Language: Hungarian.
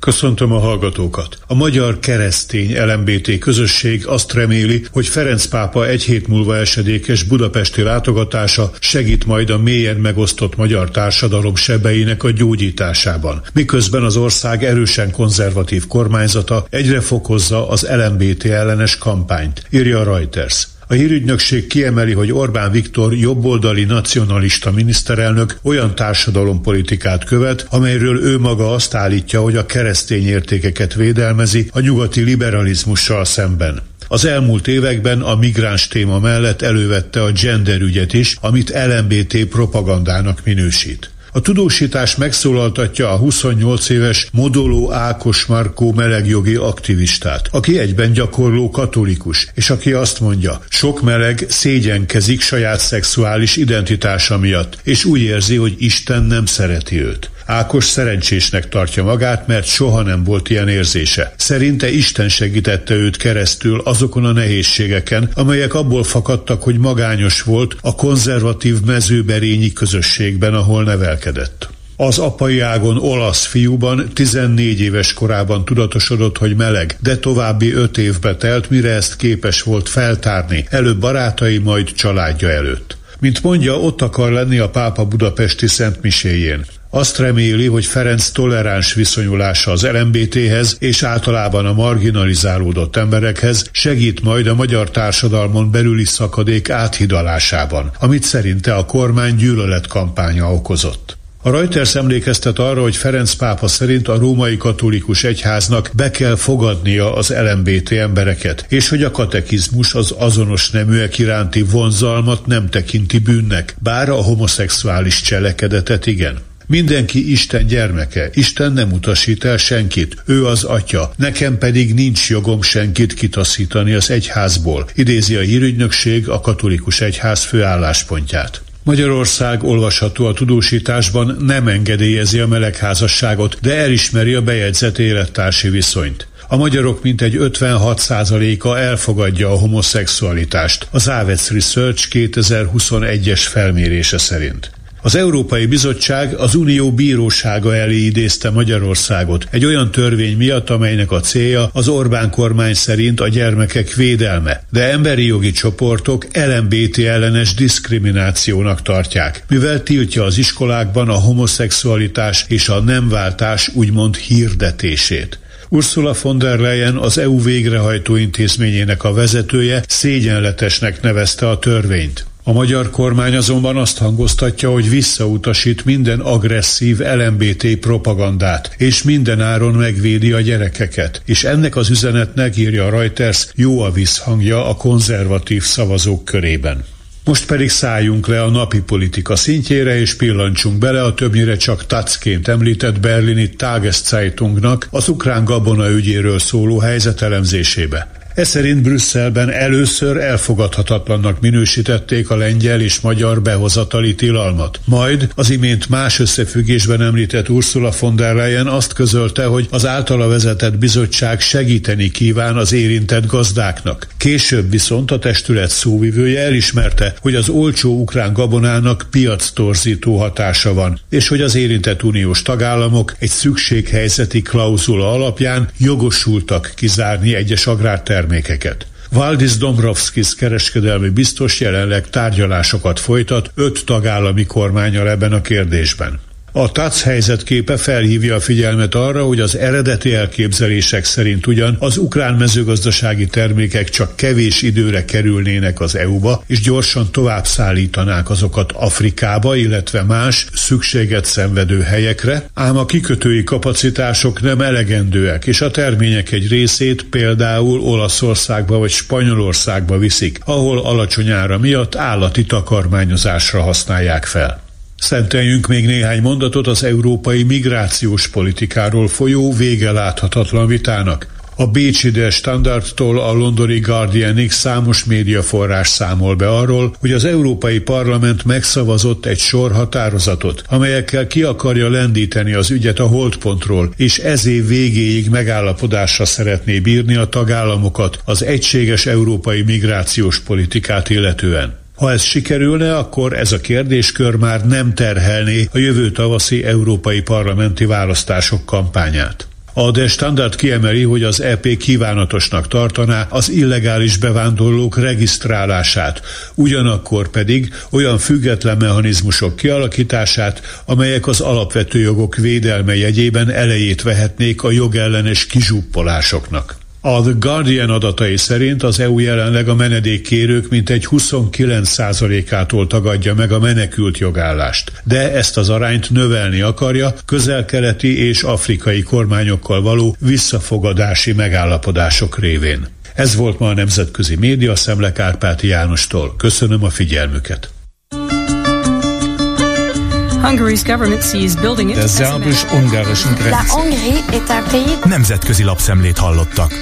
Köszöntöm a hallgatókat! A magyar keresztény LMBT közösség azt reméli, hogy Ferenc pápa egy hét múlva esedékes budapesti látogatása segít majd a mélyen megosztott magyar társadalom sebeinek a gyógyításában, miközben az ország erősen konzervatív kormányzata egyre fokozza az LMBT ellenes kampányt, írja Reuters. A hírügynökség kiemeli, hogy Orbán Viktor jobboldali nacionalista miniszterelnök olyan társadalompolitikát követ, amelyről ő maga azt állítja, hogy a keresztény értékeket védelmezi a nyugati liberalizmussal szemben. Az elmúlt években a migráns téma mellett elővette a gender ügyet is, amit LMBT propagandának minősít. A tudósítás megszólaltatja a 28 éves Modoló Ákos Markó melegjogi aktivistát, aki egyben gyakorló katolikus, és aki azt mondja, sok meleg szégyenkezik saját szexuális identitása miatt, és úgy érzi, hogy Isten nem szereti őt. Ákos szerencsésnek tartja magát, mert soha nem volt ilyen érzése. Szerinte Isten segítette őt keresztül azokon a nehézségeken, amelyek abból fakadtak, hogy magányos volt a konzervatív mezőberényi közösségben, ahol nevelkedett. Az apai ágon olasz fiúban 14 éves korában tudatosodott, hogy meleg, de további öt évbe telt, mire ezt képes volt feltárni, előbb barátai, majd családja előtt. Mint mondja, ott akar lenni a pápa budapesti Szent Miséjén. Azt reméli, hogy Ferenc toleráns viszonyulása az LMBT-hez és általában a marginalizálódott emberekhez segít majd a magyar társadalmon belüli szakadék áthidalásában, amit szerinte a kormány gyűlöletkampánya okozott. A Reuters emlékeztet arra, hogy Ferenc pápa szerint a római katolikus egyháznak be kell fogadnia az LMBT embereket, és hogy a katekizmus az azonos neműek iránti vonzalmat nem tekinti bűnnek, bár a homoszexuális cselekedetet igen. Mindenki Isten gyermeke, Isten nem utasít el senkit, ő az atya, nekem pedig nincs jogom senkit kitaszítani az egyházból, idézi a hírügynökség a katolikus egyház főálláspontját. Magyarország olvasható a tudósításban nem engedélyezi a melegházasságot, de elismeri a bejegyzett élettársi viszonyt. A magyarok mintegy 56%-a elfogadja a homoszexualitást, az Avets Research 2021-es felmérése szerint. Az Európai Bizottság az Unió bírósága elé idézte Magyarországot egy olyan törvény miatt, amelynek a célja az Orbán kormány szerint a gyermekek védelme, de emberi jogi csoportok LMBT ellenes diszkriminációnak tartják, mivel tiltja az iskolákban a homoszexualitás és a nemváltás úgymond hirdetését. Ursula von der Leyen, az EU végrehajtó intézményének a vezetője szégyenletesnek nevezte a törvényt. A magyar kormány azonban azt hangoztatja, hogy visszautasít minden agresszív LMBT propagandát, és minden áron megvédi a gyerekeket. És ennek az üzenetnek, írja a Reuters, jó a visszhangja a konzervatív szavazók körében. Most pedig szálljunk le a napi politika szintjére, és pillancsunk bele a többnyire csak tacként említett berlini Tageszeitungnak az ukrán gabona ügyéről szóló helyzetelemzésébe. Ez szerint Brüsszelben először elfogadhatatlannak minősítették a lengyel és magyar behozatali tilalmat. Majd az imént más összefüggésben említett Ursula von der Leyen azt közölte, hogy az általa vezetett bizottság segíteni kíván az érintett gazdáknak. Később viszont a testület szóvivője elismerte, hogy az olcsó ukrán gabonának piac torzító hatása van, és hogy az érintett uniós tagállamok egy szükséghelyzeti klauzula alapján jogosultak kizárni egyes agrártermékeket termékeket. Valdis Dombrovskis kereskedelmi biztos jelenleg tárgyalásokat folytat öt tagállami kormányal ebben a kérdésben. A TAC helyzetképe felhívja a figyelmet arra, hogy az eredeti elképzelések szerint ugyan az ukrán mezőgazdasági termékek csak kevés időre kerülnének az EU-ba, és gyorsan tovább szállítanák azokat Afrikába, illetve más szükséget szenvedő helyekre, ám a kikötői kapacitások nem elegendőek, és a termények egy részét például Olaszországba vagy Spanyolországba viszik, ahol alacsony ára miatt állati takarmányozásra használják fel. Szenteljünk még néhány mondatot az európai migrációs politikáról folyó vége láthatatlan vitának. A Bécsi de Standardtól a londoni Guardianig számos médiaforrás számol be arról, hogy az Európai Parlament megszavazott egy sor határozatot, amelyekkel ki akarja lendíteni az ügyet a holdpontról, és ez év végéig megállapodásra szeretné bírni a tagállamokat az egységes európai migrációs politikát illetően. Ha ez sikerülne, akkor ez a kérdéskör már nem terhelné a jövő tavaszi európai parlamenti választások kampányát. A De Standard kiemeli, hogy az EP kívánatosnak tartaná az illegális bevándorlók regisztrálását, ugyanakkor pedig olyan független mechanizmusok kialakítását, amelyek az alapvető jogok védelme jegyében elejét vehetnék a jogellenes kizsuppolásoknak. A The Guardian adatai szerint az EU jelenleg a menedékkérők mintegy 29%-ától tagadja meg a menekült jogállást, de ezt az arányt növelni akarja közel-keleti és afrikai kormányokkal való visszafogadási megállapodások révén. Ez volt ma a Nemzetközi Média Szemle Kárpáti Jánostól. Köszönöm a figyelmüket! Der szerbis-ungarischen Grenze. Nemzetközi lapszemlét hallottak.